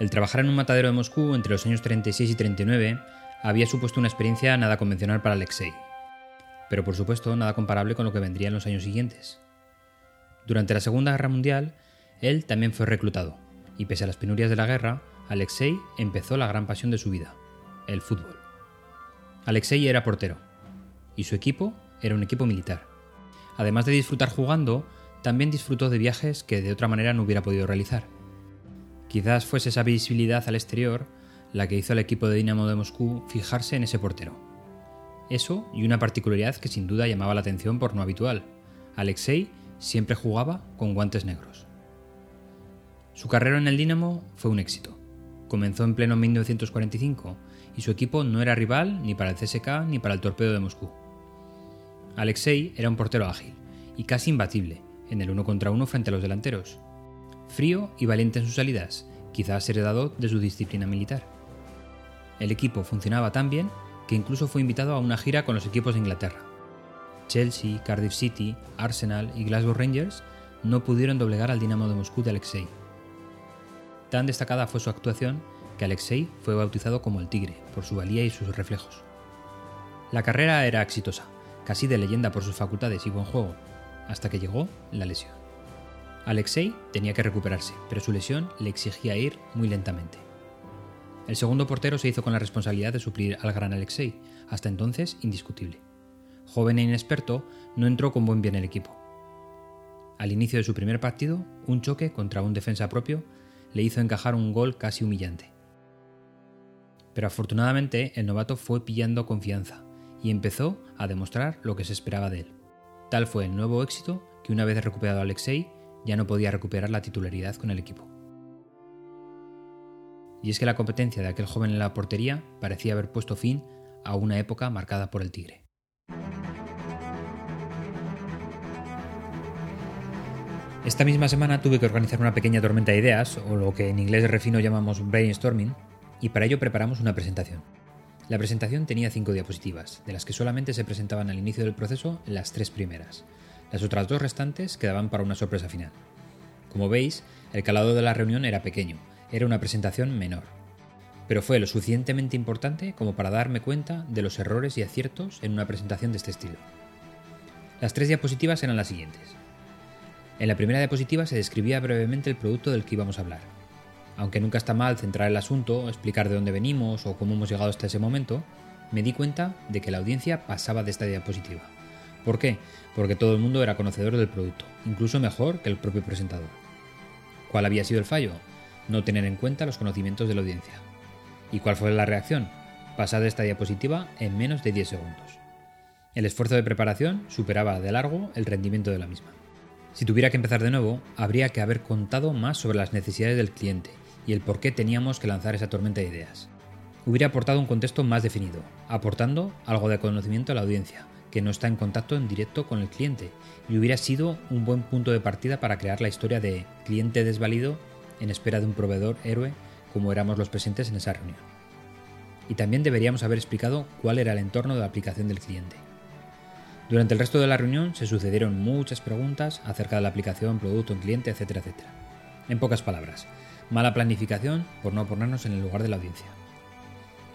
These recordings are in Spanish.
El trabajar en un matadero de Moscú entre los años 36 y 39 había supuesto una experiencia nada convencional para Alexei, pero por supuesto nada comparable con lo que vendría en los años siguientes. Durante la Segunda Guerra Mundial, él también fue reclutado, y pese a las penurias de la guerra, Alexei empezó la gran pasión de su vida, el fútbol. Alexei era portero, y su equipo era un equipo militar. Además de disfrutar jugando, también disfrutó de viajes que de otra manera no hubiera podido realizar. Quizás fuese esa visibilidad al exterior la que hizo al equipo de Dinamo de Moscú fijarse en ese portero. Eso y una particularidad que sin duda llamaba la atención por no habitual. Alexei siempre jugaba con guantes negros. Su carrera en el Dinamo fue un éxito. Comenzó en pleno 1945 y su equipo no era rival ni para el CSK ni para el Torpedo de Moscú. Alexei era un portero ágil y casi imbatible en el uno contra uno frente a los delanteros. Frío y valiente en sus salidas, quizás heredado de su disciplina militar. El equipo funcionaba tan bien que incluso fue invitado a una gira con los equipos de Inglaterra. Chelsea, Cardiff City, Arsenal y Glasgow Rangers no pudieron doblegar al Dinamo de Moscú de Alexei. Tan destacada fue su actuación que Alexei fue bautizado como el Tigre por su valía y sus reflejos. La carrera era exitosa, casi de leyenda por sus facultades y buen juego, hasta que llegó la lesión. Alexei tenía que recuperarse, pero su lesión le exigía ir muy lentamente. El segundo portero se hizo con la responsabilidad de suplir al gran Alexei, hasta entonces indiscutible. Joven e inexperto, no entró con buen pie en el equipo. Al inicio de su primer partido, un choque contra un defensa propio le hizo encajar un gol casi humillante. Pero afortunadamente el novato fue pillando confianza y empezó a demostrar lo que se esperaba de él. Tal fue el nuevo éxito que una vez recuperado Alexei ya no podía recuperar la titularidad con el equipo. Y es que la competencia de aquel joven en la portería parecía haber puesto fin a una época marcada por el Tigre. Esta misma semana tuve que organizar una pequeña tormenta de ideas, o lo que en inglés refino llamamos brainstorming, y para ello preparamos una presentación. La presentación tenía cinco diapositivas, de las que solamente se presentaban al inicio del proceso las tres primeras. Las otras dos restantes quedaban para una sorpresa final. Como veis, el calado de la reunión era pequeño, era una presentación menor. Pero fue lo suficientemente importante como para darme cuenta de los errores y aciertos en una presentación de este estilo. Las tres diapositivas eran las siguientes. En la primera diapositiva se describía brevemente el producto del que íbamos a hablar. Aunque nunca está mal centrar el asunto, explicar de dónde venimos o cómo hemos llegado hasta ese momento, me di cuenta de que la audiencia pasaba de esta diapositiva. ¿Por qué? Porque todo el mundo era conocedor del producto, incluso mejor que el propio presentador. ¿Cuál había sido el fallo? No tener en cuenta los conocimientos de la audiencia. ¿Y cuál fue la reacción? Pasar de esta diapositiva en menos de 10 segundos. El esfuerzo de preparación superaba de largo el rendimiento de la misma. Si tuviera que empezar de nuevo, habría que haber contado más sobre las necesidades del cliente y el por qué teníamos que lanzar esa tormenta de ideas. Hubiera aportado un contexto más definido, aportando algo de conocimiento a la audiencia, que no está en contacto en directo con el cliente y hubiera sido un buen punto de partida para crear la historia de cliente desvalido en espera de un proveedor héroe como éramos los presentes en esa reunión. Y también deberíamos haber explicado cuál era el entorno de la aplicación del cliente. Durante el resto de la reunión se sucedieron muchas preguntas acerca de la aplicación, producto, en cliente, etcétera, etcétera. En pocas palabras, mala planificación por no ponernos en el lugar de la audiencia.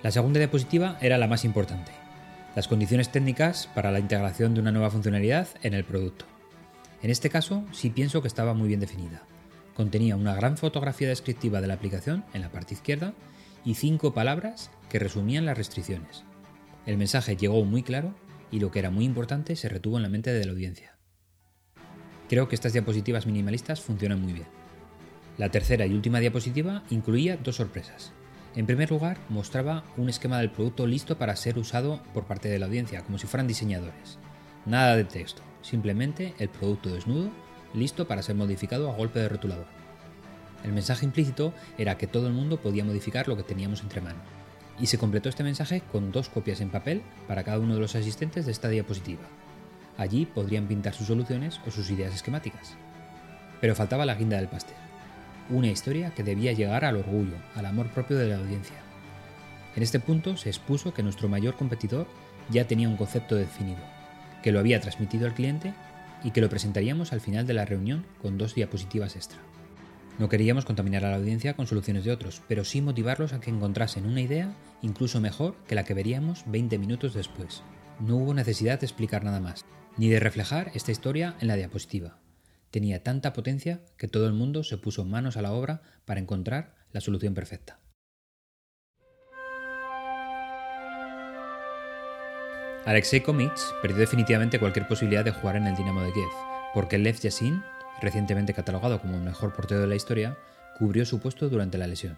La segunda diapositiva era la más importante, las condiciones técnicas para la integración de una nueva funcionalidad en el producto. En este caso, sí pienso que estaba muy bien definida. Contenía una gran fotografía descriptiva de la aplicación en la parte izquierda y cinco palabras que resumían las restricciones. El mensaje llegó muy claro y lo que era muy importante se retuvo en la mente de la audiencia. Creo que estas diapositivas minimalistas funcionan muy bien. La tercera y última diapositiva incluía dos sorpresas. En primer lugar, mostraba un esquema del producto listo para ser usado por parte de la audiencia, como si fueran diseñadores. Nada de texto, simplemente el producto desnudo, listo para ser modificado a golpe de rotulador. El mensaje implícito era que todo el mundo podía modificar lo que teníamos entre manos. Y se completó este mensaje con dos copias en papel para cada uno de los asistentes de esta diapositiva. Allí podrían pintar sus soluciones o sus ideas esquemáticas. Pero faltaba la guinda del pastel una historia que debía llegar al orgullo, al amor propio de la audiencia. En este punto se expuso que nuestro mayor competidor ya tenía un concepto definido, que lo había transmitido al cliente y que lo presentaríamos al final de la reunión con dos diapositivas extra. No queríamos contaminar a la audiencia con soluciones de otros, pero sí motivarlos a que encontrasen una idea incluso mejor que la que veríamos 20 minutos después. No hubo necesidad de explicar nada más, ni de reflejar esta historia en la diapositiva. Tenía tanta potencia que todo el mundo se puso manos a la obra para encontrar la solución perfecta. Alexei Komits perdió definitivamente cualquier posibilidad de jugar en el Dinamo de Kiev, porque Lev Yashin recientemente catalogado como el mejor portero de la historia, cubrió su puesto durante la lesión.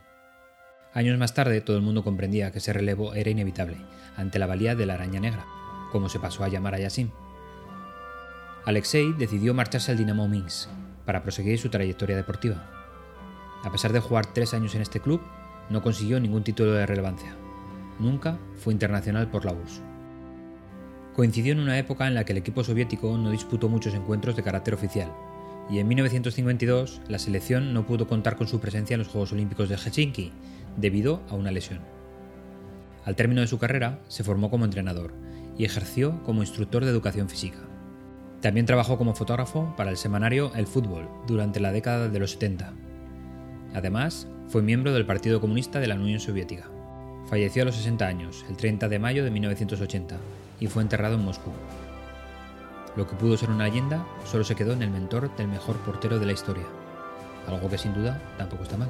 Años más tarde, todo el mundo comprendía que ese relevo era inevitable, ante la valía de la araña negra, como se pasó a llamar a Yassin. Alexei decidió marcharse al Dinamo Minsk para proseguir su trayectoria deportiva. A pesar de jugar tres años en este club, no consiguió ningún título de relevancia. Nunca fue internacional por la URSS. Coincidió en una época en la que el equipo soviético no disputó muchos encuentros de carácter oficial, y en 1952 la selección no pudo contar con su presencia en los Juegos Olímpicos de Helsinki debido a una lesión. Al término de su carrera se formó como entrenador y ejerció como instructor de educación física. También trabajó como fotógrafo para el semanario El Fútbol durante la década de los 70. Además, fue miembro del Partido Comunista de la Unión Soviética. Falleció a los 60 años, el 30 de mayo de 1980, y fue enterrado en Moscú. Lo que pudo ser una leyenda solo se quedó en el mentor del mejor portero de la historia, algo que sin duda tampoco está mal.